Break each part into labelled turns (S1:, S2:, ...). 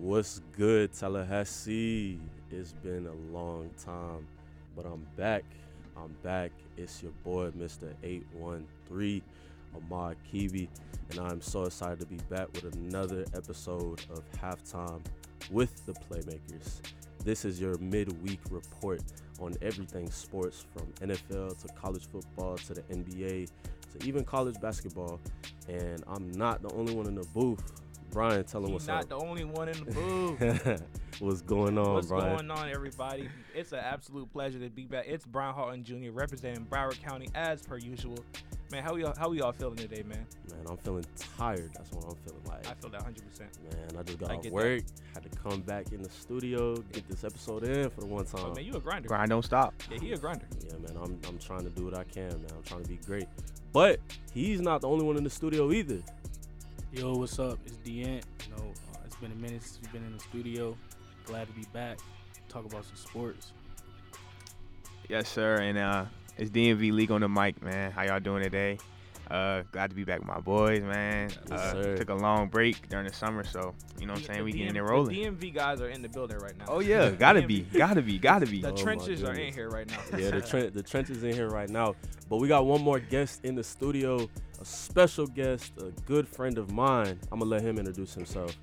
S1: What's good, Tallahassee? It's been a long time, but I'm back. I'm back. It's your boy, Mr. 813, Ahmad Kiwi, and I'm so excited to be back with another episode of Halftime with the Playmakers. This is your midweek report on everything sports from NFL to college football to the NBA to even college basketball. And I'm not the only one in the booth. Brian, tell him
S2: He's
S1: what's
S2: not
S1: up.
S2: Not the only one in the booth.
S1: what's going on,
S2: What's
S1: Brian?
S2: going on, everybody? It's an absolute pleasure to be back. It's Brian Houghton Jr. representing Broward County as per usual. Man, how we all, how we all feeling today, man?
S1: Man, I'm feeling tired. That's what I'm feeling like.
S2: I feel that 100. percent
S1: Man, I just got
S2: I
S1: off
S2: get that.
S1: work. Had to come back in the studio, get this episode in for the one oh, time.
S2: Oh man, you a grinder?
S3: Grind don't stop.
S2: Yeah, he a grinder.
S1: Yeah, man, I'm I'm trying to do what I can, man. I'm trying to be great. But he's not the only one in the studio either.
S4: Yo, what's up? It's Deant. You know, uh, it's been a minute since we've been in the studio. Glad to be back. Talk about some sports.
S3: Yes, sir. And uh, it's DMV Leek on the mic, man. How y'all doing today? Uh, glad to be back with my boys, man.
S1: Yes,
S3: uh,
S1: sir.
S3: took a long break during the summer, so you know what I'm saying. We
S2: The
S3: getting
S2: DM
S3: it rolling.
S2: The DMV guys are in the building right now.
S3: Oh yeah, gotta be, gotta be, gotta be.
S2: The
S1: Oh,
S2: trenches are in here right now.
S1: Yeah, the tre- the trench is in here right now. But we got one more guest in the studio, a special guest, a good friend of mine. I'm gonna let him introduce himself.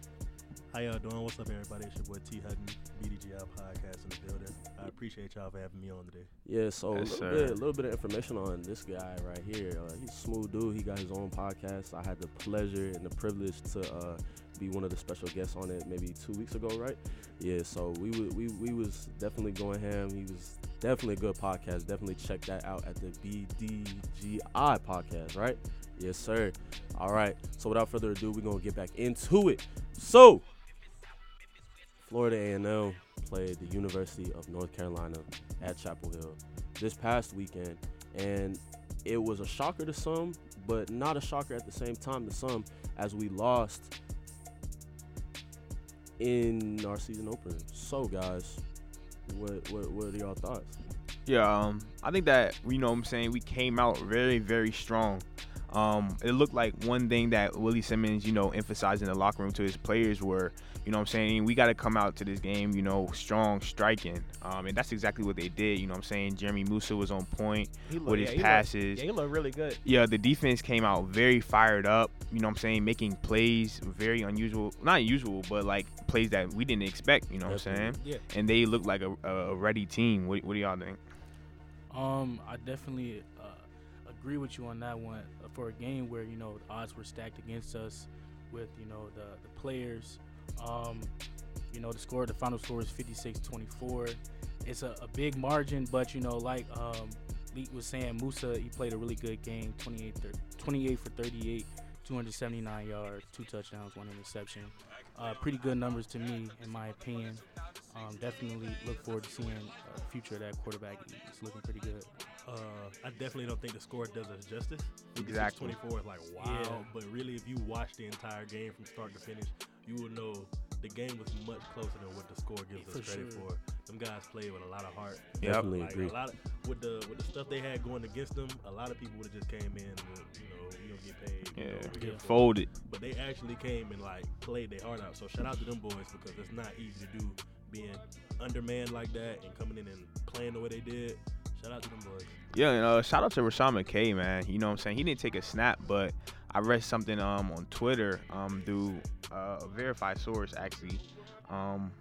S5: How y'all doing? What's up, everybody? It's your boy T Hutton, BDGI podcast in the building. I appreciate y'all for having me on today.
S1: Yeah, so
S3: Yes,
S1: a little bit, little bit of information on this guy right here. Uh, he's a smooth dude. He got his own podcast. I had the pleasure and the privilege to uh, be one of the special guests on it maybe two weeks ago, right? Yeah, so we wa- we we was definitely going ham. He was definitely a good podcast. Definitely check that out at the BDGI podcast, right? Yes, sir. All right. So without further ado, we're gonna get back into it. So Florida A&M played the University of North Carolina at Chapel Hill this past weekend, and it was a shocker to some, but not a shocker at the same time to some, as we lost in our season opener. So, guys, what what, what are y'all thoughts?
S3: Yeah, um, I think that you know what I'm saying we came out very, very strong. Um, it looked like one thing that Willie Simmons, you know, emphasized in the locker room to his players were, you know what I'm saying, we got to come out to this game, you know, strong, striking. Um, and that's exactly what they did, you know what I'm saying. Jeremy Moussa was on point
S2: He look-
S3: with his
S2: he look-
S3: passes.
S2: yeah, he looked really good.
S3: Yeah, the defense came out very fired up, you know what I'm saying, making plays very unusual, not unusual, but like plays that we didn't expect, you know what I'm saying.
S2: Yeah.
S3: And they looked like a, a a ready team. What, what do y'all think?
S4: Um, I definitely agree with you on that one. Uh, for a game where you know the odds were stacked against us, with you know the the players. Um, you know the score, the final score is 56-24. It's a, a big margin, but you know like um, Leek was saying, Moussa he played a really good game. 28, thir- 28 for 38, 279 yards, two touchdowns, one interception. Uh, pretty good numbers to me, in my opinion. Um, definitely look forward to seeing uh, the future of that quarterback. It's looking pretty good.
S5: Uh, I definitely don't think the score does us justice.
S3: Exactly.
S5: 24 is like wow,
S4: Yeah.
S5: but really, if you watch the entire game from start to finish, you will know the game was much closer than what the score gives us
S4: For
S5: credit
S4: sure.
S5: for. Them guys played with a lot of heart.
S3: Yep.
S1: Definitely
S5: Like
S1: agree.
S5: a lot of, with the with the stuff they had going against them, a lot of people would have just came in, and, get paid. you know,
S3: Yeah,
S5: we're here
S4: Yeah.
S3: folded.
S5: but they actually came and like played their heart out. So shout out to them boys because it's not easy to do being undermanned like that and coming in and playing the way they did. Shout out to them boys.
S3: Yeah, and uh, shout out to Rasean McKay, man. You know what I'm saying? He didn't take a snap, but I read something um on Twitter um through uh, a verified source actually. Um,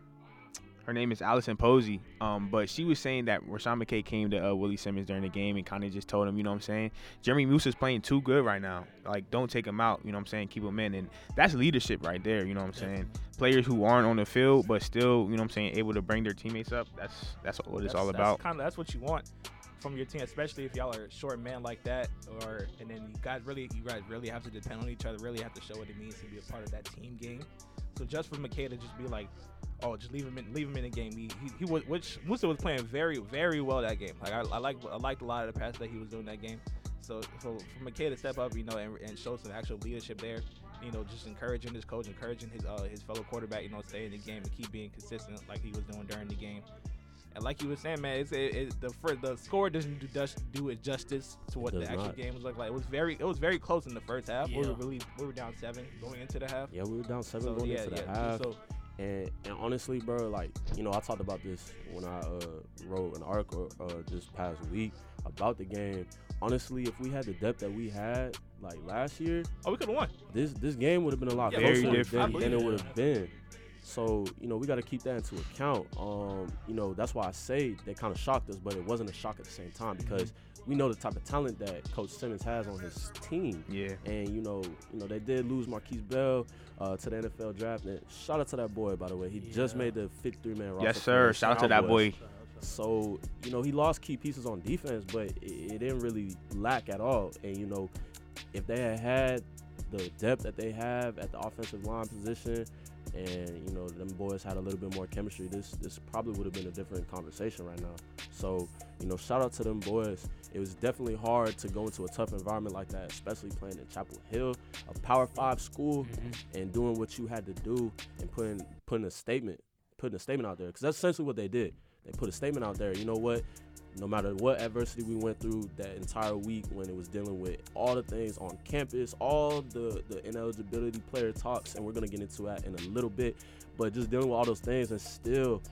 S3: her name is Allison Posey. Um, but she was saying that Rasean McKay came to uh, Willie Simmons during the game and kind of just told him, you know what I'm saying? Jeremy Moussa's playing too good right now. Like, don't take him out. You know what I'm saying? Keep him in, and that's leadership right there. You know what I'm saying? Players who aren't on the field but still, you know what I'm saying, able to bring their teammates up. That's that's what it's all about.
S2: That's kind of that's what you want from your team, especially if y'all are short man like that, or and then you guys really you guys really have to depend on each other, really have to show what it means to be a part of that team game. So just for McKay to just be like, oh, just leave him in, leave him in the game. He, he, he was, which Moussa was playing very, very well that game. Like I, I like, I liked a lot of the passes that he was doing that game. So, so for McKay to step up, you know, and, and show some actual leadership there, you know, just encouraging his coach, encouraging his uh, his fellow quarterback, you know, stay in the game and keep being consistent like he was doing during the game. And like you were saying, man, it's it, it, the the score doesn't do, does do it justice to what the actual
S1: not.
S2: game was like. Like it was very it was very close in the first half. We
S4: Yeah.
S2: were really we were down seven going into the half.
S1: Yeah, we were down seven
S2: So
S1: going
S2: yeah,
S1: into the
S2: yeah.
S1: half.
S2: So
S1: And, and honestly, bro, like you know, I talked about this when I uh, wrote an article uh, this past week about the game. Honestly, if we had the depth that we had like last year,
S2: Oh, we could have won.
S1: this this game would have been a lot
S2: Yeah,
S3: Very
S1: closer
S3: different.
S1: than, than it would have been. So you know we got to keep that into account. Um, you know that's why I say they kind of shocked us, but it wasn't a shock at the same time because we know the type of talent that Coach Simmons has on his team.
S3: Yeah.
S1: And you know, you know they did lose Markquese Bell uh, to the NFL draft. And shout out to that boy, by the way. He just made the 53 man roster.
S3: Yes, sir. Shout out to that boy.
S1: So you know he lost key pieces on defense, but it, it didn't really lack at all. And you know, if they had had the depth that they have at the offensive line position, and you know them boys had a little bit more chemistry, this this probably would have been a different conversation right now. So you know, shout out to them boys. It was definitely hard to go into a tough environment like that, especially playing in Chapel Hill, a Power Five school,
S4: Mhm.
S1: and doing what you had to do and putting putting a statement putting a statement out there because that's essentially what they did they put a statement out there you know what no matter what adversity we went through that entire week when it was dealing with all the things on campus all the the ineligibility player talks and we're going to get into that in a little bit but just dealing with all those things and still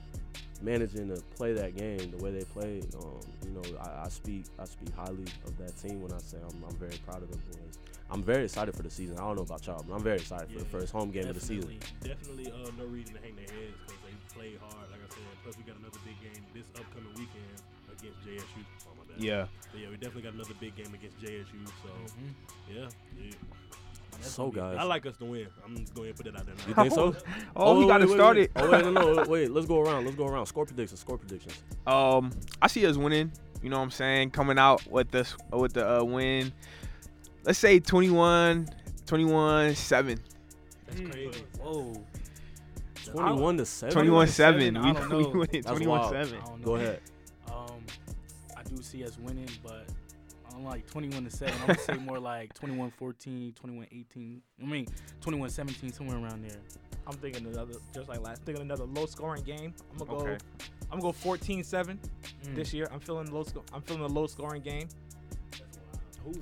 S1: managing to play that game the way they played um, you know I, I speak i speak highly of that team when i say i'm, I'm very proud of them boys i'm very excited for the season i don't know about y'all but i'm very excited for the first home game of the season
S4: Definitely.
S5: Definitely uh, no reason to hang their heads because they played hard. Like I said, plus we got another big game this upcoming weekend against JSU. Oh my bad.
S3: Yeah.
S5: But yeah, we definitely got another big game against JSU. So
S4: Mhm.
S5: yeah, yeah.
S1: so guys
S5: I like us to win. I'm just going to put it out there. Now.
S1: you think so
S3: Oh, he got it
S1: wait, wait,
S3: started.
S1: Wait. Oh wait, no, no, wait. Let's go around. Let's go around. Score predictions. Score predictions.
S3: Um, I see us winning. You know what I'm saying? Coming out with this with the uh, win. Let's say 21, 21, 7.
S5: That's crazy.
S4: Whoa.
S1: Twenty-one to seven.
S3: 21 7.
S4: seven,
S3: We, we
S4: know.
S3: win
S1: That's
S3: 21 7.
S4: I don't know.
S1: Go ahead.
S4: I do see us winning, but I don't like 21 to 7. I'm gonna say more like 21 14, 21 18. I mean, 21 17, somewhere around there.
S2: I'm thinking another, just like last, thinking another low scoring game. I'm gonna go.
S3: Okay.
S2: I'm gonna go 14-7
S4: Mm.
S2: this year. I'm feeling low. Sco- I'm feeling a low scoring game.
S5: Who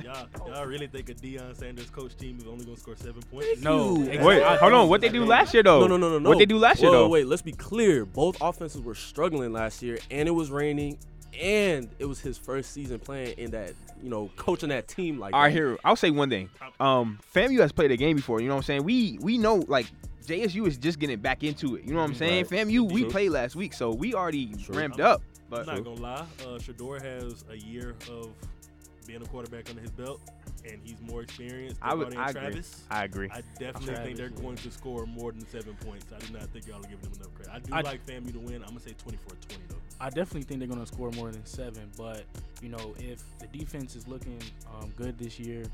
S5: y'all, y'all really think a Deion Sanders coach team is only going to score seven points?
S4: No. exactly.
S3: Wait,
S4: I
S3: hold on. What they do last year, though?
S1: No, no, no, no, no.
S3: What they do last year, though?
S1: Wait, let's be clear. Both offenses were struggling last year, and it was raining, and it was his first season playing in that, you know, coaching that team like.
S3: All right,
S1: that.
S3: here. I'll say one thing. Um, FAMU has played a game before. You know what I'm saying? We we know like JSU is just getting back into it. You know what I'm saying?
S1: Right.
S3: FAMU we
S1: True.
S3: played last week, so we already
S1: True.
S3: ramped
S5: I'm-
S3: up.
S5: I'm
S3: But
S5: not going to lie. Uh, Shedeur has a year of being a quarterback under his belt, and he's more experienced than
S3: I would. I
S5: and
S3: agree.
S5: Travis.
S3: I agree.
S5: I definitely think they're
S4: yeah.
S5: going to score more than seven points. I do not think y'all are giving them enough credit. I do
S4: I-
S5: like FAMU to win. I'm going to say 24-20 though.
S4: I definitely think they're gonna score more than seven. But you know, if the defense is looking um, good this year,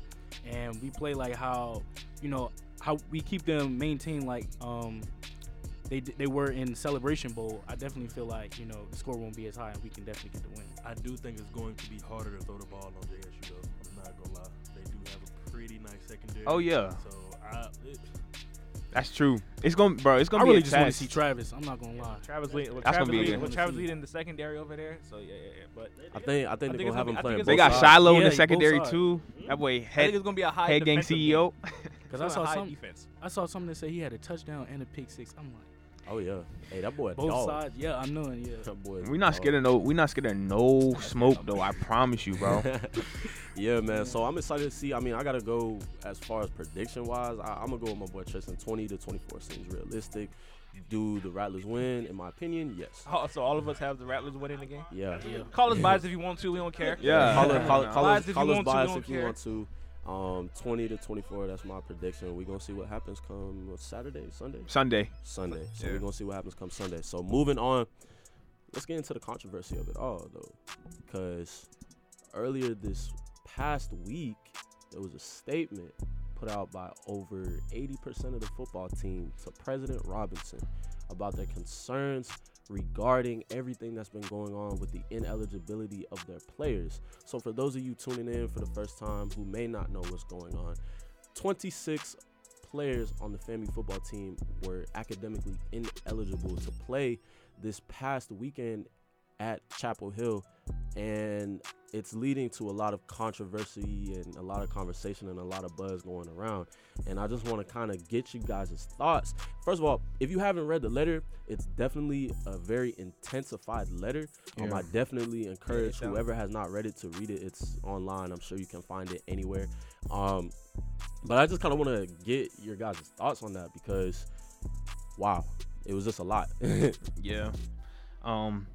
S4: and we play like how you know how we keep them maintained like um, they they were in Celebration Bowl, I definitely feel like you know the score won't be as high, and we can definitely get the win.
S5: I do think it's going to be harder to throw the ball on JSU though. I'm not going to lie. They do have a pretty nice secondary.
S3: Oh, yeah.
S5: So I, it,
S3: That's true. It's gonna, bro. It's gonna
S4: I
S3: be
S4: really
S3: a
S4: just want to
S3: test.
S4: see Travis. I'm not gonna lie.
S2: Travis leading.
S3: That's
S2: Travis
S3: gonna be a
S2: leading,
S3: good
S2: with
S4: one.
S2: Travis leading the secondary over there. So yeah, yeah, yeah. But
S1: I think I think they're gonna have
S2: gonna
S1: him playing.
S3: They got
S2: both
S3: Shilo in the secondary too. That boy
S2: I think
S3: head
S2: it's gonna be a high
S3: head gang
S2: defensive
S3: CEO.
S4: Because I
S2: It's gonna
S4: saw
S2: high
S4: some,
S2: defense.
S4: I saw something that said he had a touchdown and a pick six. I'm like,
S1: Oh yeah. Hey, that boy.
S4: both
S1: dog.
S4: sides. Yeah, I know. it, Yeah.
S1: That boy.
S3: We not
S1: dog.
S3: scared of no. We not scared of no smoke though. I promise you, bro.
S1: yeah, man. So I'm excited to see. I mean, I gotta go as far as prediction wise. I, I'm gonna go with my boy Tristan. 20 to 24 seems realistic. Do the Rattlers win? In my opinion, yes.
S2: Oh, so all of us have the Rattlers winning the game.
S1: Yeah.
S4: Yeah.
S2: Call us biased if you want to. We don't care.
S3: Yeah.
S1: Call it, call call us,
S2: if
S1: call us
S2: want
S1: biased if you want to. Um, 20 to 24. That's my prediction. We're gonna see what happens come Saturday, Sunday,
S3: Sunday.
S1: Sunday. So
S3: Yeah.
S1: we're gonna see what happens come Sunday. So moving on, let's get into the controversy of it all though, because earlier this past week there was a statement put out by over 80% of the football team to President Robinson about their concerns regarding everything that's been going on with the ineligibility of their players. So, for those of you tuning in for the first time who may not know what's going on, 26 players on the FAMU football team were academically ineligible to play this past weekend at Chapel Hill and it's leading to a lot of controversy and a lot of conversation and a lot of buzz going around. And I just want to kind of get you guys' thoughts. First of all, if you haven't read the letter, it's definitely a very intensified letter. Um, I definitely encourage
S2: sounds-
S1: whoever has not read it to read it. It's online. I'm sure you can find it anywhere. Um, but I just kind of want to get your guys' thoughts on that because, wow, it was just a lot.
S3: Yeah. Um,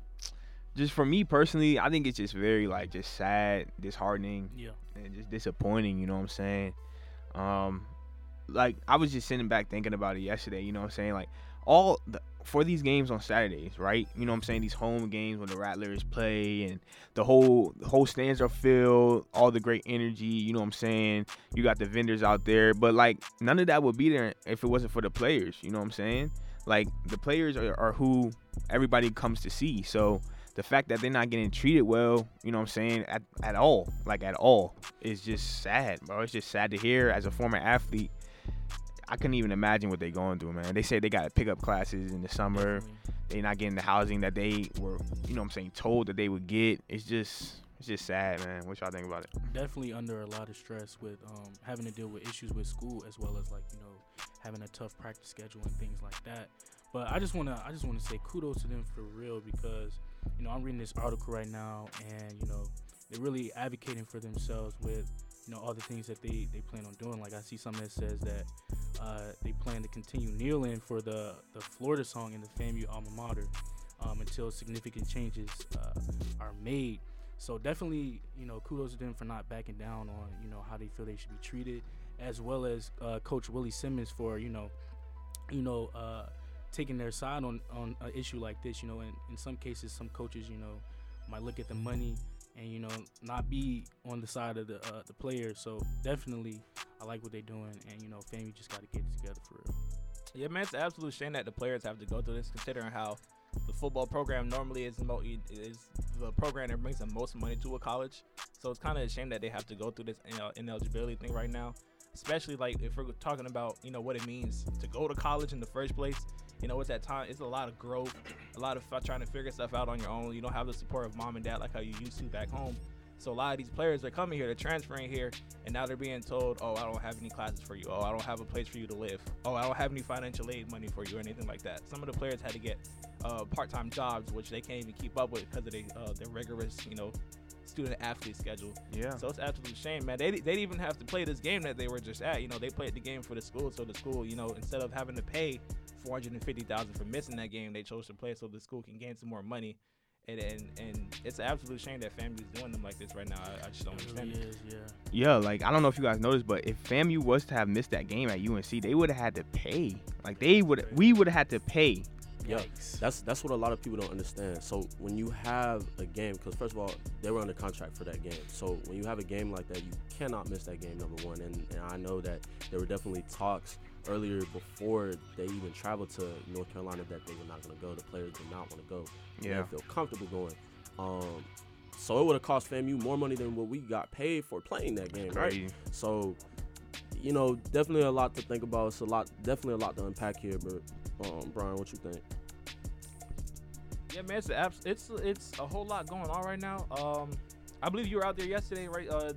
S3: just for me personally, I think it's just very like just sad, disheartening,
S4: Yeah.
S3: and just disappointing. You know what I'm saying? Um, like I was just sitting back thinking about it yesterday. You know what I'm saying? Like all the for these games on Saturdays, right? You know what I'm saying? These home games when the Rattlers play and the whole the whole stands are filled, all the great energy. You know what I'm saying? You got the vendors out there, but like none of that would be there if it wasn't for the players. You know what I'm saying? Like the players are, are who everybody comes to see. So the fact that they're not getting treated well, you know what I'm saying, at, at all, like at all, is just sad, bro. It's just sad to hear as a former athlete. I couldn't even imagine what they're going through, man. They say they got to pick up classes in the summer. They're not getting the housing that they were, you know what I'm saying, told that they would get. It's just it's just sad, man. What y'all think about it?
S4: definitely under a lot of stress with um, having to deal with issues with school as well as like you know having a tough practice schedule and things like that. But I just wanna I just wanna say kudos to them for real because you know I'm reading this article right now and you know they're really advocating for themselves with you know all the things that they they plan on doing. Like I see something that says that uh, they plan to continue kneeling for the the Florida song in the FAMU alma mater um, until significant changes uh, are made. So definitely, you know, kudos to them for not backing down on, you know, how they feel they should be treated, as well as uh, Coach Willie Simmons for, you know, you know, uh, taking their side on on an issue like this. You know, in in some cases, some coaches, you know, might look at the money and you know not be on the side of the uh, the players. So definitely, I like what they're doing, and you know, FAMU just got to get it together for real.
S2: Yeah, man, it's an absolute shame that the players have to go through this, considering how the football program normally is mo- is the program that brings the most money to a college. So it's kind of a shame that they have to go through this uh, ineligibility thing right now, especially like if we're talking about you know what it means to go to college in the first place. You know, it's that time. It's a lot of growth, a lot of trying to figure stuff out on your own. You don't have the support of mom and dad like how you used to back home. So a lot of these players are coming here, they're transferring here, and now they're being told, "Oh, I don't have any classes for you. Oh, I don't have a place for you to live. Oh, I don't have any financial aid money for you or anything like that." Some of the players had to get uh, part-time jobs, which they can't even keep up with because of the, uh, their rigorous, you know, student athlete schedule.
S3: Yeah.
S2: So it's absolute shame, man. They they didn't even have to play this game that they were just at. You know, they played the game for the school, so the school, you know, instead of having to pay four hundred and fifty thousand for missing that game, they chose to play so the school can gain some more money. And and, and it's an absolute shame that FAMU's doing them like this right now. I, I just don't
S4: It
S2: understand.
S4: really
S2: it.
S4: is, yeah.
S3: Yeah, like I don't know if you guys noticed, but if FAMU was to have missed that game at UNC, they would have had to pay. Like they would, we would have had to pay.
S1: Yeah,
S4: Yikes.
S1: That's that's what a lot of people don't understand. So when you have a game, because first of all, they were under contract for that game. So when you have a game like that, you cannot miss that game. Number one, and, and I know that there were definitely talks earlier before they even traveled to North Carolina that they were not going to go. The players did not want to go. They
S3: Yeah.
S1: didn't feel comfortable going. Um, so it would have cost FAMU more money than what we got paid for playing that game, right? So, you know, definitely a lot to think about. It's a lot, definitely a lot to unpack here. But, um, Brian, what you think?
S2: Yeah, man, it's a, abs- it's it's a whole lot going on right now. Um, I believe you were out there yesterday, right? Uh,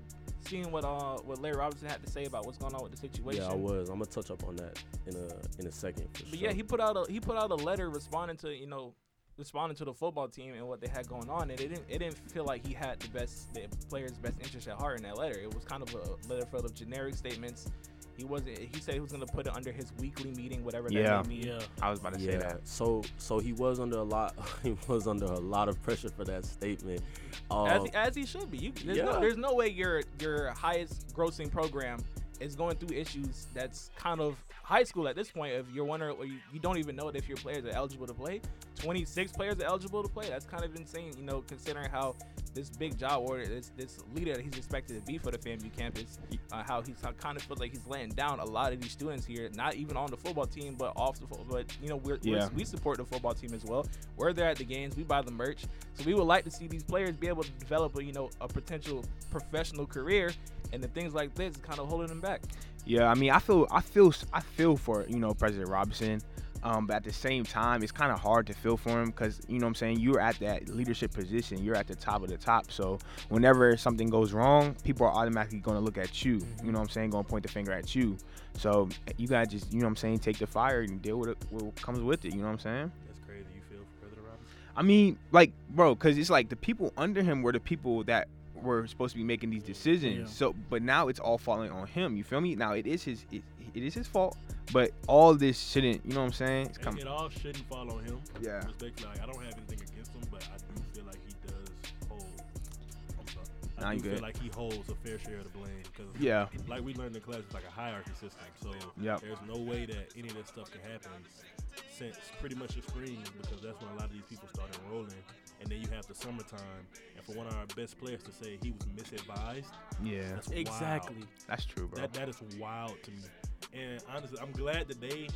S2: seeing what uh what Larry Robinson had to say about what's going on with the situation.
S1: Yeah, I was. I'm gonna touch up on that in a in a second. For
S2: But
S1: sure.
S2: yeah, he put out a he put out a letter responding to you know responding to the football team and what they had going on, and it didn't it didn't feel like he had the best the players' best interest at heart in that letter. It was kind of a letter full of generic statements. He wasn't. He said he was gonna put it under his weekly meeting, whatever
S3: Yeah.
S2: that may.
S4: Yeah.
S3: I was about to say
S1: yeah.
S3: that.
S1: So so he was under a lot. he was under a lot of pressure for that statement. Um,
S2: as, he, as he should be. You, there's,
S1: yeah.
S2: no, there's no way your your highest grossing program is going through issues that's kind of high school at this point. If you're wondering, or you, you don't even know if your players are eligible to play. 26 players are eligible to play. That's kind of insane, you know, considering how this big job or this this leader that he's expected to be for the FAMU campus, uh, how he's kind of feels like he's letting down a lot of these students here, not even on the football team, but off the football. But you know, we're, we're we support the football team as well. We're there at the games. We buy the merch. So we would like to see these players be able to develop a you know a potential professional career, and the things like this is kind of holding them back.
S3: Yeah, I mean, I feel, I feel, I feel for you know President Robinson. Um, but at the same time, it's kind of hard to feel for him because you know what I'm saying. You're at that leadership position. You're at the top of the top. So whenever something goes wrong, people are automatically going to look at you. You know what I'm saying? Going to point the finger at you. So you gotta just you know what I'm saying. Take the fire and deal with it. What comes with it. You know what I'm saying?
S5: That's crazy. You feel for President Robinson?
S3: I mean, like, bro, because it's like the people under him were the people that were supposed to be making these decisions.
S4: Yeah.
S3: So, but now it's all falling on him. You feel me? Now it is his, it, it is his fault. But all this shouldn't. You know what I'm saying? It's
S5: It,
S3: coming.
S5: it all shouldn't fall on him.
S3: Yeah.
S5: Respectfully, like, I don't have anything against him, but I do feel like he does hold. I'm sorry. I
S3: Nah,
S5: do feel
S3: good.
S5: like he holds a fair share of the blame because
S3: Yeah.
S5: like we learned in class, it's like a hierarchy system. So
S3: Yep.
S5: there's no way that any of this stuff can happen since pretty much the spring because that's when a lot of these people start enrolling. And then you have the summertime, and for one of our best players to say he was misadvised,
S3: Yeah.
S5: that's wild.
S4: Exactly.
S3: That's true, bro.
S5: That that is wild to me. And honestly, I'm glad that they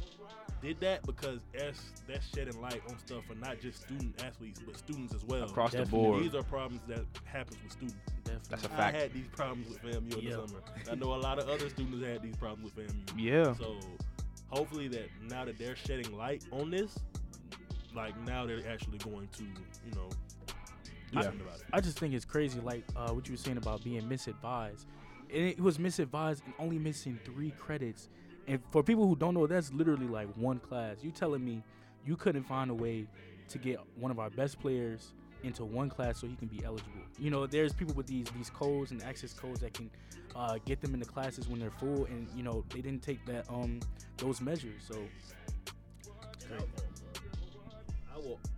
S5: did that because that's that's shedding light on stuff for not just student athletes but students as well.
S3: Across the board.
S5: These are problems that happens with students.
S4: Definitely.
S3: That's a
S5: I
S3: fact.
S5: I had these problems with FAMU in
S4: Yeah.
S5: the summer. I know a lot of other students had these problems with FAMU.
S3: Yeah.
S5: So hopefully that now that they're shedding light on this, like now they're actually going to, you know, do
S3: Yeah.
S5: something about it.
S4: I just think it's crazy, like uh, what you were saying about being misadvised. And it was misadvised and only missing three credits. And for people who don't know, that's literally like one class. You telling me you couldn't find a way to get one of our best players into one class so he can be eligible. You know, there's people with these these codes and access codes that can uh, get them into classes when they're full, and you know they didn't take that um those measures. So it's great.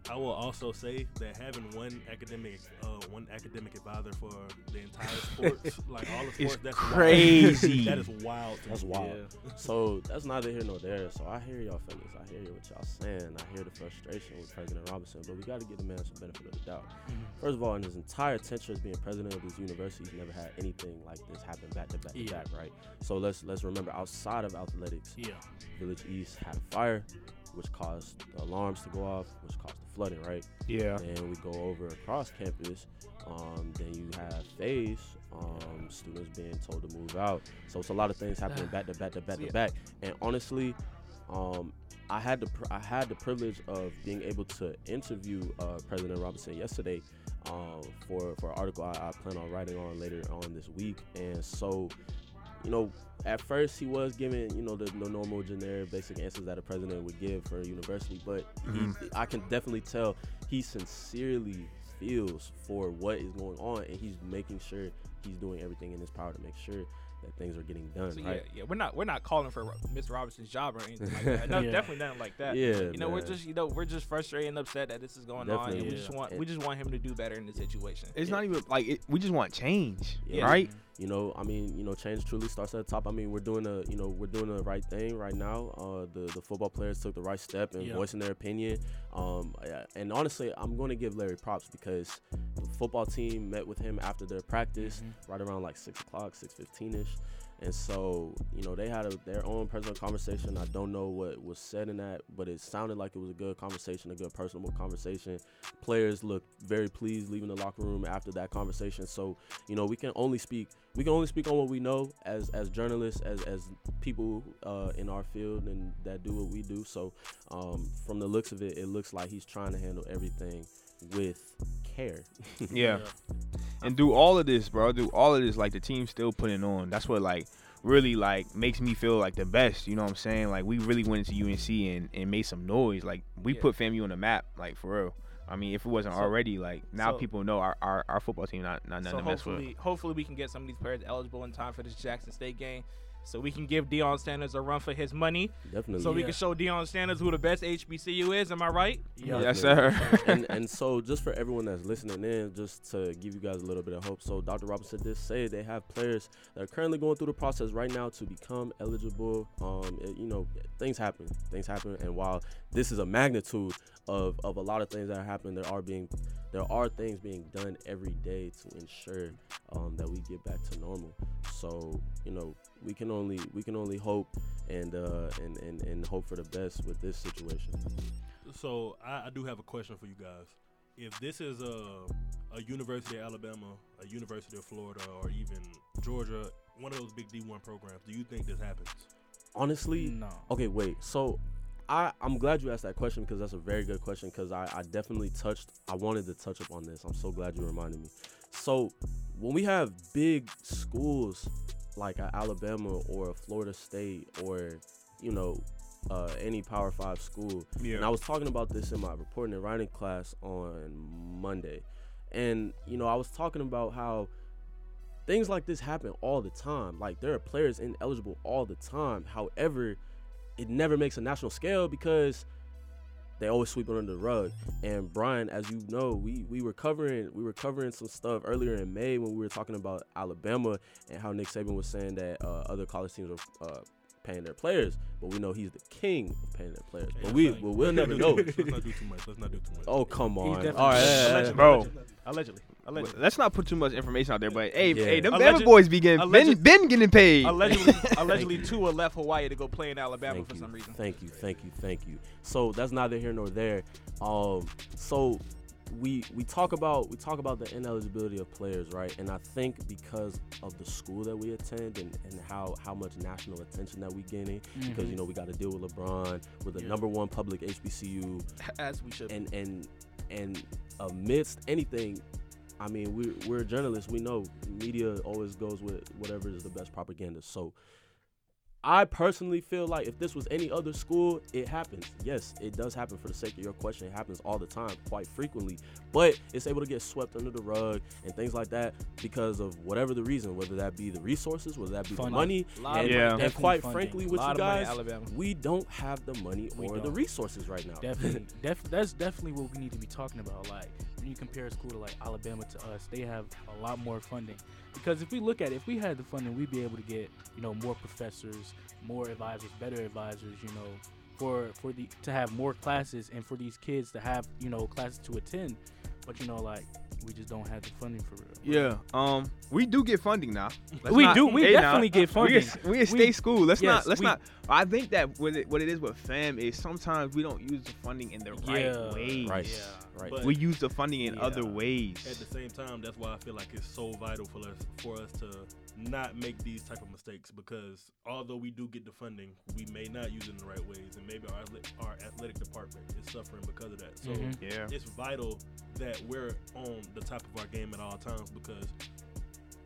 S5: I will. Also say that having one academic, uh, one academic advisor for the entire sports, like all the
S3: It's
S5: sports, that's
S3: crazy.
S5: Wild. that is wild. To
S1: That's
S5: me.
S1: wild. So that's neither here nor there. So I hear y'all fellas. I hear what y'all saying. I hear the frustration with President Robinson. But we got to give the man some benefit of the doubt. First of all, in his entire tenure as being president of this university, he's never had anything like this happen back to back to
S4: Yeah.
S1: back, right? So let's let's remember outside of athletics,
S4: Yeah.
S1: Village East had a fire, which caused the alarms to go off, which caused the flooding, right?
S3: Yeah.
S1: And we go over across campus. Um, then you have phase, um, students being told to move out. So it's a lot of things happening back to back to back
S2: Yeah.
S1: to back. And honestly, um, I had the pr- I had the privilege of being able to interview uh, President Robinson yesterday um, for for an article I, I plan on writing on later on this week. And so, you know, at first he was giving you know the, the normal generic basic answers that a president would give for a university, but
S3: Mhm.
S1: he, I can definitely tell he sincerely feels for what is going on, and he's making sure he's doing everything in his power to make sure that things are getting done.
S2: So yeah,
S1: right?
S2: yeah, we're not we're not calling for Mr. Robinson's job or anything like that. No,
S4: Yeah.
S2: definitely nothing like that.
S1: Yeah,
S2: You know, we're just you know we're just frustrated and upset that this is going on, and we just
S1: Yeah.
S2: want we just want him to do better in the situation.
S3: It's not even like it, we just want change,
S1: Yeah.
S3: right?
S1: You know, I mean, you know, change truly starts at the top. I mean, we're doing the, you know, we're doing the right thing right now. Uh, the the football players took the right step in
S4: Yeah.
S1: voicing their opinion. Um, and honestly, I'm going to give Larry props because the football team met with him after their practice, right around like six o'clock, six fifteen ish. And so, you know, they had a, their own personal conversation. I don't know what was said in that, but it sounded like it was a good conversation, a good personal conversation. Players looked very pleased leaving the locker room after that conversation. So, you know, we can only speak we can only speak on what we know as as journalists, as as people uh, in our field and that do what we do. So, um, from the looks of it, it looks like he's trying to handle everything with care.
S3: Yeah. And do all of this, bro. Do all of this like the team's still putting on. That's what like really like makes me feel like the best. You know what I'm saying? Like we really went into UNC and, and made some noise. Like we
S2: Yeah.
S3: put FAMU on the map, like for real. I mean, if it wasn't
S2: So-
S3: already, like now
S2: so-
S3: people know our, our, our football team not not nothing
S2: so
S3: to mess with.
S2: hopefully, hopefully we can get some of these players eligible in time for this Jackson State game, so we can give Deion Sanders a run for his money,
S1: Definitely.
S2: so we
S4: Yeah.
S2: can show Deion Sanders who the best HBCU is. Am I right?
S4: Yeah.
S3: Yes, sir.
S1: and and so just for everyone that's listening in, just to give you guys a little bit of hope. So Dr. Robinson did say they have players that are currently going through the process right now to become eligible. Um, it- you know, things happen, things happen, and while this is a magnitude of of a lot of things that are happening, there are being there are things being done every day to ensure um, that we get back to normal. So you know, we can only we can only hope and uh, and, and and hope for the best with this situation.
S5: So I, I do have a question for you guys. If this is a a University of Alabama, a University of Florida, or even Georgia, one of those big D1 programs, do you think this happens?
S1: Honestly,
S4: No.
S1: Okay, wait. So I I'm glad you asked that question because that's a very good question because I I definitely touched. I wanted to touch upon this. I'm so glad you reminded me. So when we have big schools like Alabama or Florida State or you know uh, any Power Five school,
S3: Yeah.
S1: and I was talking about this in my reporting and writing class on Monday. And, you know, I was talking about how things like this happen all the time. Like, there are players ineligible all the time. However, it never makes a national scale because they always sweep it under the rug. And Brian, as you know, we we were covering we were covering some stuff earlier in May when we were talking about Alabama and how Nick Saban was saying that uh, other college teams are uh, paying their players, but we know he's the king of paying their players.
S5: Hey,
S1: But we
S5: telling you,
S1: well, we'll never know.
S5: Let's not do too much. Let's not do too much.
S1: Oh come on! All right.
S2: Allegedly,
S3: Bro.
S2: allegedly, allegedly, allegedly.
S3: Let's not put too much information out there, but hey,
S1: Yeah.
S3: hey, them
S2: Alleged-
S3: Bama boys be getting been,
S2: alleged-
S3: been getting paid.
S2: allegedly, allegedly, Tua left Hawaii to go play in Alabama
S1: Thank
S2: for
S1: you,
S2: some reason.
S1: Thank you, thank you, thank you. So that's neither here nor there. Um, so we we talk about we talk about the ineligibility of players, right? And I think because of the school that we attend and, and how how much national attention that we getting, because you mm-hmm. know we got to deal with LeBron, with the
S4: Yeah.
S1: number one public HBCU,
S2: As we should.
S1: and and and amidst anything. I mean, we're, we're journalists. We know media always goes with whatever is the best propaganda. So, I personally feel like if this was any other school, it happens. Yes, it does happen for the sake of your question. It happens all the time, quite frequently. But it's able to get swept under the rug and things like that because of whatever the reason, whether that be the resources, whether that be
S4: Funding.
S1: the money. And,
S3: Yeah.
S2: money,
S1: and quite
S4: funding.
S1: frankly, with you
S2: money,
S1: guys, we don't have the money
S4: We
S1: or the
S4: don't.
S1: resources right now.
S4: Definitely, def- that's definitely what we need to be talking about. Like when you compare a school to like Alabama to us, they have a lot more funding. Because if we look at it, if we had the funding, we'd be able to get you know more professors, more advisors, better advisors. You know, for for the to have more classes and for these kids to have you know classes to attend. But you know, like we just don't have the funding for real.
S3: Yeah, um, we do get funding now. Let's
S4: We
S3: not-
S4: do. We
S3: hey, now,
S4: definitely get funding.
S3: a, we a state
S4: We-
S3: school. Let's
S4: yes,
S3: not. Let's
S4: we-
S3: not. I think that what it, what it is with fam is sometimes we don't use the funding in the right way.
S1: Right.
S4: Yeah.
S1: Right.
S5: But-
S3: We use the funding in other ways.
S5: At the same time, that's why I feel like it's so vital for us for us to not make these type of mistakes because although we do get the funding, we may not use it in the right ways, and maybe our our athletic department is suffering because of that. So
S4: Mhm.
S3: Yeah.
S5: it's vital that we're on the top of our game at all times because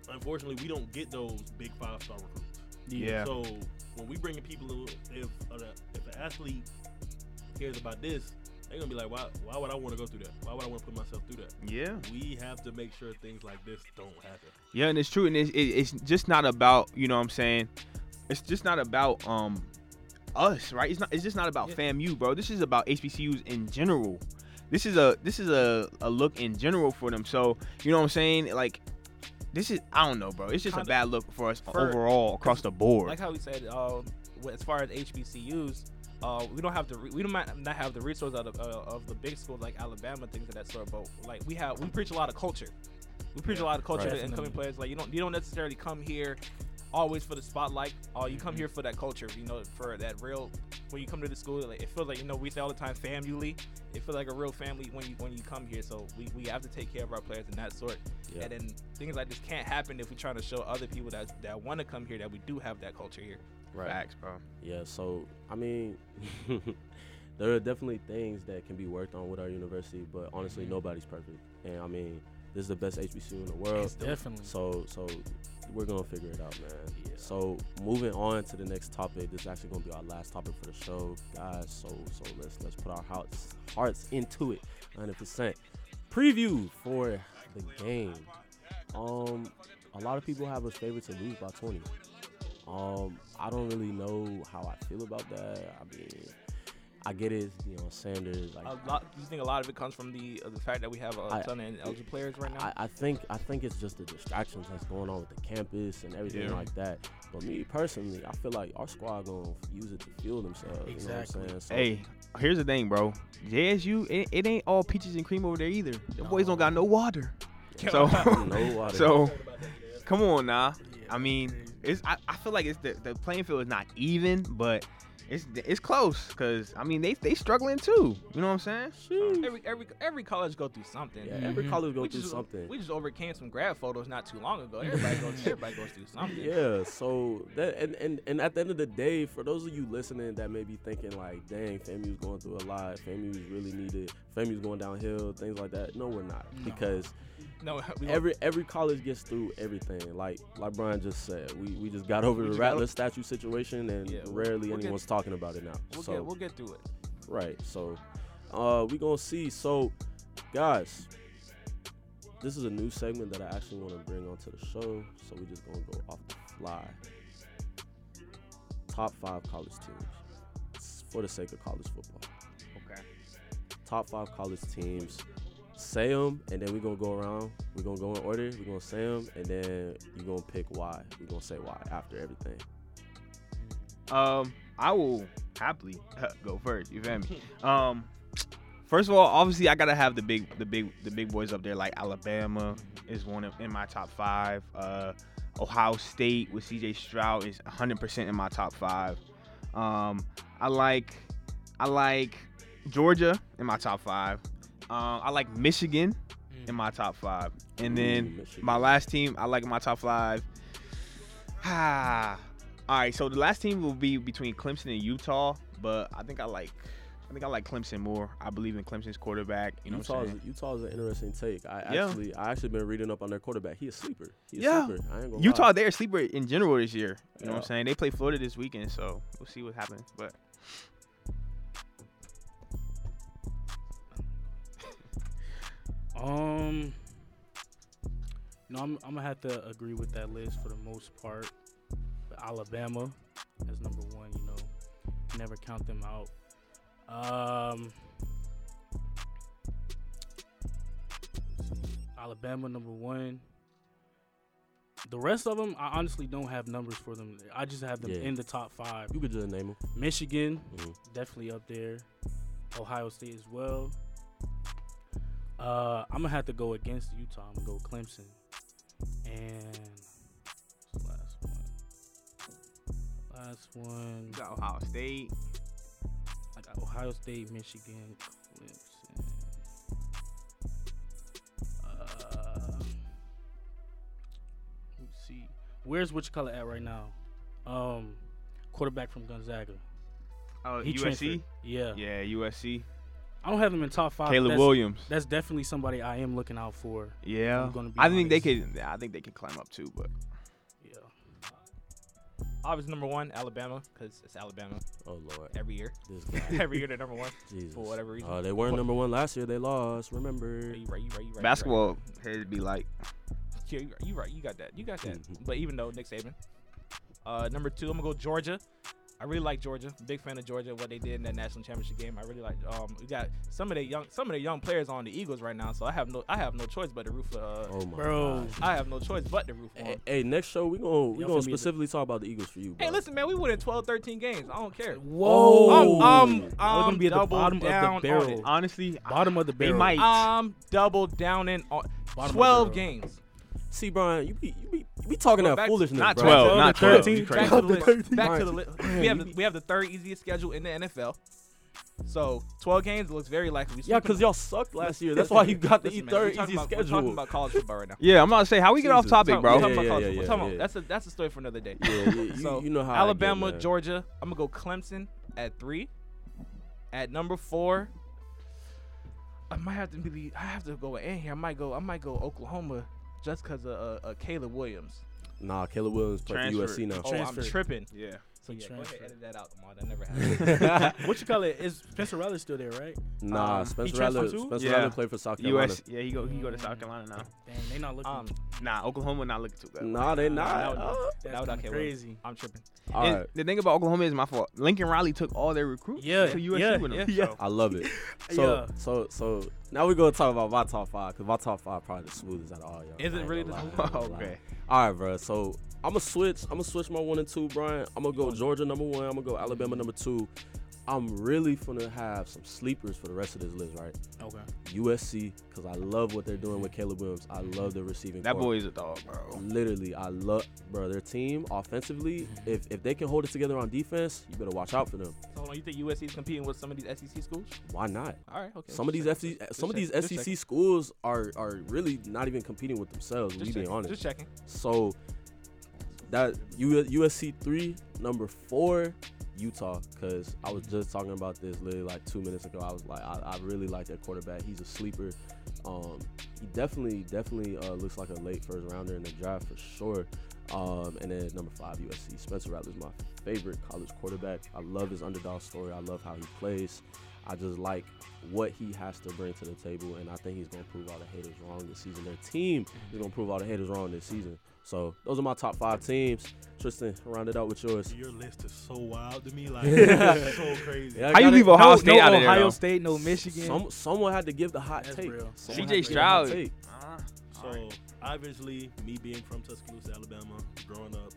S5: unfortunately we don't get those big five star recruits.
S3: Yeah.
S5: So when we bring in people, if uh, if an athlete cares about this, they're gonna be like, why why would I want to go through that? Why would I want to put myself through that?
S3: Yeah.
S5: We have to make sure things like this don't happen.
S3: Yeah, and it's true, and it's, it, it's just not about you know what I'm saying. It's just not about um us, right? It's not. It's just not about
S2: Yeah.
S3: FAMU, bro. This is about HBCUs in general. This is a this is a, a look in general for them. So you know what I'm saying? Like this is I don't know, bro. It's just a
S2: Kinda-
S3: bad look for us
S2: for-
S3: overall across the board.
S2: like how we said, um, as far as HBCUs, uh, we don't have the re- we don't might not have the resources of, uh, of the big schools like Alabama, things of that sort. But like we have, we preach a lot of culture. We preach a lot of culture
S1: Right.
S2: to incoming players. Like you don't you don't necessarily come here always for the spotlight. Oh, you come here for that culture. You know, for that real. When you come to the school, like, it feels like you know we say all the time, family. It feels like a real family when you when you come here. So we, we have to take care of our players in that sort.
S1: Yeah.
S2: And then things like this can't happen if we're trying to show other people that that want to come here that we do have that culture here.
S1: Right.
S3: Facts, bro.
S1: Yeah, so I mean, there are definitely things that can be worked on with our university, but honestly, nobody's perfect. And I mean, this is the best HBCU in the world.
S4: Definitely.
S1: So, so we're gonna figure it out, man.
S4: Yeah.
S1: So moving on to the next topic. This is actually gonna be our last topic for the show, guys. So, so let's let's put our hearts hearts into it, 100 percent. Preview for the game. Um, a lot of people have us favored to lose by 20. Um, I don't really know how I feel about that. I mean, I get it, you know, Sanders. Like,
S2: A lot. You think a lot of it comes from the uh, the fact that we have a
S1: I-
S2: ton of eligible players right now?
S1: I, I think I think it's just the distractions that's going on with the campus and everything
S3: Yeah.
S1: like that. But me personally, I feel like our squad gonna use it to fuel themselves. You know what
S4: Exactly.
S1: I'm saying? So,
S3: Hey, here's the thing, bro. JSU, it, it ain't all peaches and cream over there either. The boys don't got no water. So,
S1: no water.
S3: so come on now.
S4: Yeah,
S3: I mean,
S4: crazy.
S3: It's I, I feel like it's the, the playing field is not even, but It's it's close because I mean they they struggling too. You know what I'm saying?
S1: Sheesh.
S2: Every every every college go through something.
S1: Yeah, every
S4: Mhm.
S1: college go
S2: we
S1: through
S2: just
S1: something.
S2: we just overcame some grad photos not too long ago. Everybody goes everybody goes through something.
S1: Yeah, so that and, and and at the end of the day, for those of you listening that may be thinking like, dang, FAMU's going through a lot, FAMU's really needed, FAMU's going downhill, things like that. No, we're not
S4: No.
S1: because
S2: No,
S1: every every college gets through everything. Like like Brian just said, we, we just got over
S2: We
S1: the
S2: just
S1: Rattler statue situation, and
S2: Yeah,
S1: rarely
S2: we'll
S1: anyone's talking about it now.
S2: we'll
S1: so
S2: get we'll get through it.
S1: right, so uh, we gonna see. So guys, this is a new segment that I actually want to bring onto the show. So we just gonna go off the fly. Top five college teams for the sake of college football.
S3: Okay.
S1: Top five college teams. Say them, and then we're gonna go around. We're gonna go in order. We're gonna say them, and then you're gonna pick why. We're gonna say why after everything.
S3: Um, I will happily go first. You feel me? Um, first of all, obviously I gotta have the big, the big, the big boys up there. Like Alabama is one of in my top five. Uh, Ohio State with C.J. Stroud is 100% in my top five. Um, I like, I like Georgia in my top five. Um, I like Michigan in my top five, and then
S1: Ooh,
S3: my last team I like in my top five. Ah, all right. So the last team will be between Clemson and Utah, but I think I like, I think I like Clemson more. I believe in Clemson's quarterback. You know what I'm
S1: Utah's,
S3: saying?
S1: Utah's an interesting take. I
S3: Yeah.
S1: actually, I actually been reading up on their quarterback. He a sleeper. He a
S3: Yeah.
S1: sleeper. I ain't gonna
S3: Utah,
S1: lie.
S3: they're a sleeper in general this year. You know what I'm saying? They play Florida this weekend, so we'll see what happens. But
S4: Um, no, I'm, I'm gonna have to agree with that list for the most part. Alabama as number one, you know, never count them out. Um, Alabama number one. The rest of them, I honestly don't have numbers for them. I just have them
S1: Yeah.
S4: in the top five.
S1: You could just name them.
S4: Michigan,
S1: Mhm.
S4: definitely up there. Ohio State as well. Uh, I'm gonna have to go against Utah. I'm gonna go Clemson. And Last one.
S3: you got Ohio State.
S4: I got Ohio State, Michigan, Clemson. Uh, let me see. Where's which color at right now? Um, quarterback from Gonzaga.
S3: Oh,
S4: He
S3: USC.
S4: transferred. Yeah.
S3: Yeah, USC.
S4: I don't have him in top five.
S3: Caleb
S4: that's,
S3: Williams.
S4: That's definitely somebody I am looking out for.
S3: Yeah, I think they
S4: honest.
S3: could. I think they can climb up too. But.
S2: Obviously number one, Alabama, because it's Alabama
S1: Oh lord,
S2: every year.
S1: this guy.
S2: every year they're number one
S1: Jesus.
S2: for whatever reason.
S1: Uh, they weren't number one last year. They lost. Remember?
S2: Yeah, you right, you right, you right.
S3: basketball it'd be like
S2: You. Yeah, you right, you right. You got that. You got that.
S1: Mhm.
S2: But even though Nick Saban. Uh, number two, I'm gonna go Georgia. I really like Georgia. Big fan of Georgia. What they did in that national championship game. I really like. Um, we got some of the young, some of the young players on the Eagles right now. So I have no, I have no choice but to root for. Uh,
S1: Oh my
S4: Bro.
S1: gosh.
S2: I have no choice but to root for
S1: Hey, hey, next show we gonna we
S4: Y'all
S1: gonna
S4: finna be the-
S1: specifically talk about the Eagles for you. Bro.
S2: Hey, listen, man, we win in 12, 13 games. I don't care.
S4: Whoa.
S2: Um, um,
S1: Y'all
S4: Y'all gonna
S2: um,
S4: be at the
S2: double
S4: bottom of the barrel.
S3: honestly.
S4: Bottom of the
S3: They
S4: barrel.
S3: might.
S2: Um, double down in on
S4: Bottom
S2: 12 games.
S1: See, Brian, you be you be talking
S2: Well,
S1: that foolishness,
S3: Not
S1: bro.
S3: 12,
S4: Twelve
S3: not
S4: to
S3: 12.
S4: 13.
S3: You
S2: Back
S3: crazy.
S2: to the list. Back to the list. We have the, we have the third easiest schedule in the NFL. So 12 games looks very likely.
S1: Yeah, because y'all sucked last year. That's why you got the
S2: Listen,
S1: third
S2: easiest schedule.
S1: talking
S2: about, We're talking about college football right now.
S3: Yeah, I'm about to say how we get off topic, bro.
S2: talking
S1: Yeah, yeah, yeah, yeah.
S2: That's a that's a story for another day.
S1: Yeah, yeah,
S2: So,
S1: you know how I get,
S2: Alabama. Georgia. I'm gonna go Clemson at three. At number four, I might have to be. I have to go in here. I might go. I might go Oklahoma just because of uh, uh, Caleb Williams.
S1: Nah, Caleb Williams play for USC now.
S2: Oh, I'm tripping.
S3: Yeah.
S2: So
S4: He
S2: yeah, go ahead,
S4: transferred.
S2: edit that out, Lamar. That never happened.
S4: what you call it? Is Spencer Rattler still there, right?
S1: Nah,
S2: Um, he
S1: Spencer
S2: transferred
S1: Rattler. Spencer
S3: Yeah.
S1: Rattler played for South Carolina.
S3: US. Yeah, he go. He go to South Carolina now.
S4: Dang, they not looking.
S2: um,
S3: Nah, Oklahoma not looking too bad.
S1: Nah, they not.
S2: that would-
S1: Uh,
S4: that's
S2: that would
S4: kinda
S2: okay, well,
S4: crazy.
S2: I'm tripping.
S1: all
S3: And
S1: right.
S3: The thing about Oklahoma is my fault. Lincoln Riley took all their recruits
S4: Yeah,
S3: to USC
S4: yeah,
S3: with him.
S4: yeah.
S3: so-
S1: I love it. So,
S4: Yeah.
S1: so, so now we're gonna talk about my top five because my top five probably the smoothest out of all y'all.
S2: Is it really the
S1: lie, I
S2: top
S1: ain't gonna lie.
S3: okay.
S1: All right, bro. So I'm gonna switch. I'm gonna switch my one and two, Brian. I'm gonna go Georgia number one. I'm gonna go Alabama number two. I'm really gonna have some sleepers for the rest of this list, right?
S4: Okay.
S1: USC, because I love what they're doing with Caleb Williams. I love their receiving.
S3: That
S1: core.
S3: boy is a dog, bro.
S1: Literally, I love, bro. Their team offensively, mm-hmm. if if they can hold it together on defense, you better watch out for them.
S2: So hold on, you think USC is competing with some of these SEC schools?
S1: Why not?
S2: All right, okay.
S1: Some of these
S2: just
S1: FC,
S2: checking.
S1: some of these SEC
S2: checking.
S1: schools are are really not even competing with themselves.
S2: Just
S1: we being honest.
S2: Just checking.
S1: So that USC three, number four, Utah. Because I was just talking about this literally like two minutes ago. I was like, I, I really like that quarterback. He's a sleeper. Um, he definitely, definitely uh, looks like a late first rounder in the draft for sure. Um, and then number five, USC. Spencer Rattler's my favorite college quarterback. I love his underdog story. I love how he plays. I just like what he has to bring to the table, and I think he's gonna prove all the haters wrong this season. Their team is gonna prove all the haters wrong this season. So those are my top five teams. Tristan, round it out with yours.
S5: Your list is so wild to me, like it's so crazy.
S1: Yeah,
S3: How you leave Ohio
S4: no,
S3: State
S4: no
S3: out of there?
S4: Ohio
S3: though?
S4: State, no Michigan.
S1: Some, someone had to give the hot
S4: That's
S1: take.
S3: CJ
S1: had to give the hot
S3: Stroud.
S1: take.
S3: Uh,
S5: So obviously, me being from Tuscaloosa, Alabama, growing up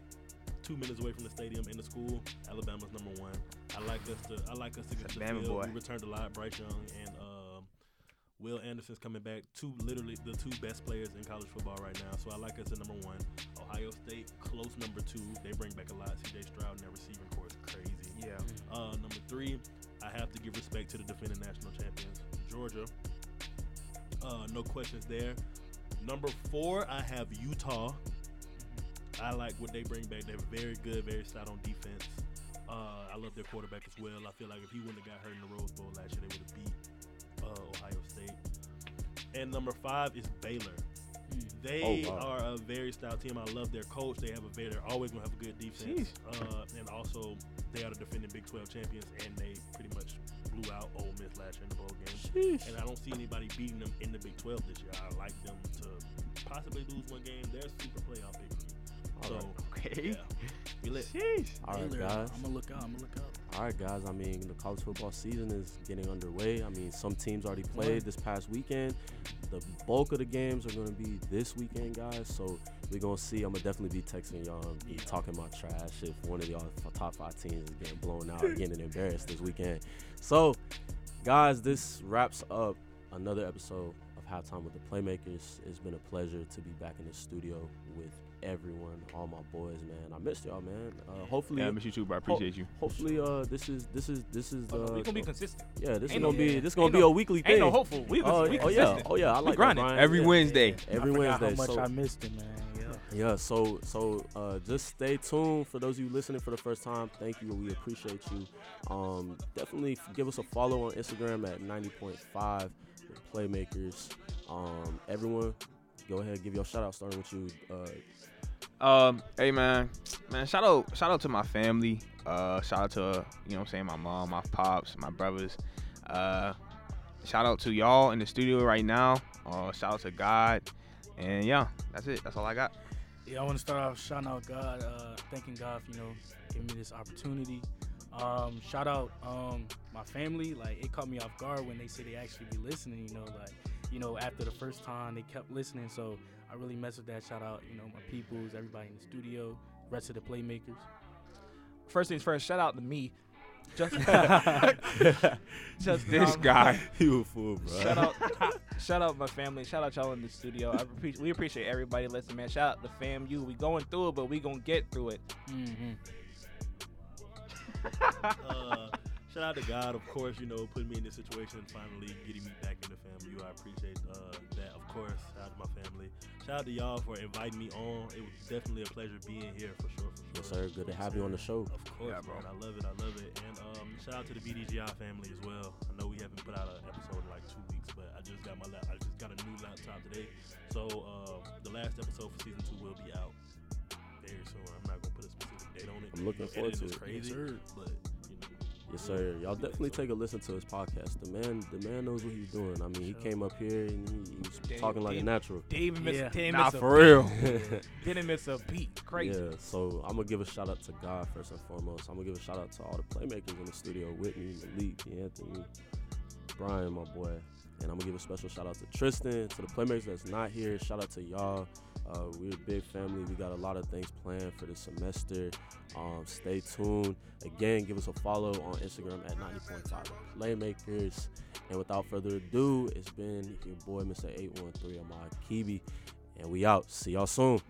S5: two minutes away from the stadium in the school, Alabama's number one. I like us to I like us to get to the
S3: Bama
S5: field.
S3: boy.
S5: We returned a lot. Bryce Young and um, Will Anderson's coming back. Two literally the two best players in college football right now. So I like us at number one. Ohio State close number two. They bring back a lot. CJ Stroud and their receiving corps is crazy.
S3: yeah.
S5: Uh, number three, I have to give respect to the defending national champions, Georgia. Uh, no questions there. Number four, I have Utah. I like what they bring back. They're very good, very stout on defense. Uh, I love their quarterback as well. I feel like if he wouldn't have got hurt in the Rose Bowl last year, they would have beat uh, Ohio State. And number five is Baylor. They
S1: Oh, wow.
S5: are a very stout team. I love their coach. They have a very, they're always gonna have a good defense. Uh, and also, they are the defending Big 12 champions, and they pretty much blew out Ole Miss last year in the bowl game. And I don't see anybody beating them in the Big 12 this year. I like them to possibly lose one game. They're a super playoff pick for me. So,
S1: All right.
S3: Okay.
S5: yeah, we lit.
S3: Sheesh.
S1: All right, guys.
S4: I'm gonna look out. I'm gonna look out.
S1: All right, guys. I mean, the college football season is getting underway. I mean, some teams already played this past weekend. The bulk of the games are going to be this weekend, guys. So we're going to see. I'm going to definitely be texting y'all and be talking my trash if one of y'all top five teams is getting blown out getting embarrassed this weekend. So, guys, this wraps up another episode of Halftime with the Playmakers. It's been a pleasure to be back in the studio with everyone, all my boys, man. I missed y'all, man. Uh, hopefully,
S3: Yeah, I miss you too, bro. I appreciate you.
S1: hopefully, uh, this is this is this is
S2: Oh,
S1: the
S2: no, we gonna be consistent.
S1: yeah, this is gonna
S2: no-
S1: be
S2: yeah.
S1: this gonna
S2: Ain't
S1: be
S2: no-
S1: a weekly thing.
S2: Ain't no hopeful. We,
S1: Oh,
S2: we
S1: oh yeah, oh yeah, I like
S2: grinding.
S3: Every
S1: yeah.
S3: Wednesday.
S1: Every
S4: I
S1: Wednesday.
S4: How much
S1: so,
S4: I missed it, man. Yeah.
S1: yeah, so so uh, just stay tuned for those of you listening for the first time. Thank you, we appreciate you. Um, definitely give us a follow on Instagram at 90.5 Playmakers. Um, everyone, go ahead, give your shout out, starting with you. Uh,
S3: Um, hey man, man, shout out, shout out to my family. Uh, shout out to you know what I'm saying my mom, my pops, my brothers. Uh, shout out to y'all in the studio right now. Uh, shout out to God, and yeah, that's it. That's all I got.
S4: Yeah, I want to start off shouting out God, uh, thanking God for you know giving me this opportunity. Um, shout out um, my family. Like it caught me off guard when they said they actually be listening. You know, like you know after the first time they kept listening. So I really mess with that. Shout out, you know, my peoples, everybody in the studio, rest of the playmakers.
S2: First things first. Shout out to me. Just, just
S3: This
S2: um,
S3: guy.
S1: you a fool, bro.
S2: Shout out, shout out my family. Shout out y'all in the studio. I appreciate, we appreciate everybody listening, man. Shout out to fam you. We going through it, but we gonna get through it.
S4: Mm-hmm.
S5: uh, shout out to God, of course, you know, putting me in this situation and finally getting me back in the family. I appreciate uh, that, of course. Shout out to my family. Shout out to y'all for inviting me on. It was definitely a pleasure being here for sure. For
S1: Yes, sir. Good to have you on the show.
S5: Of course,
S3: Yeah, bro.
S5: man. I love it. I love it. And um, shout out to the BDGI family as well. I know we haven't put out an episode in like two weeks, but I just got my lap. I just got a new laptop today. So uh, the last episode for season two will be out very soon. I'm not gonna put a specific date on it.
S1: I'm looking forward to
S5: editing is
S1: it.
S5: Crazy,
S4: Yes, sir.
S5: but you know.
S1: Yes, sir. Y'all definitely take a listen to his podcast. The man, the man knows what he's doing. I mean, he came up here and he, he was
S2: Dave-
S1: talking like a natural.
S2: Didn't miss,
S4: Yeah.
S2: didn't
S3: Nah,
S2: miss
S3: for
S2: beat.
S3: real.
S2: Didn't miss a beat. Crazy.
S1: Yeah, so I'm gonna give a shout out to God first and foremost. I'm gonna give a shout out to all the playmakers in the studio: Whitney, Malik, Anthony, Brian, my boy, and I'm gonna give a special shout out to Tristan, to the playmakers that's not here. Shout out to y'all. Uh, we're a big family. We got a lot of things planned for the semester. Um, stay tuned. Again, give us a follow on Instagram at 90.5 Playmakers. And without further ado, it's been your boy, Mr. 813 Ahmad Kibi. And we out. See y'all soon.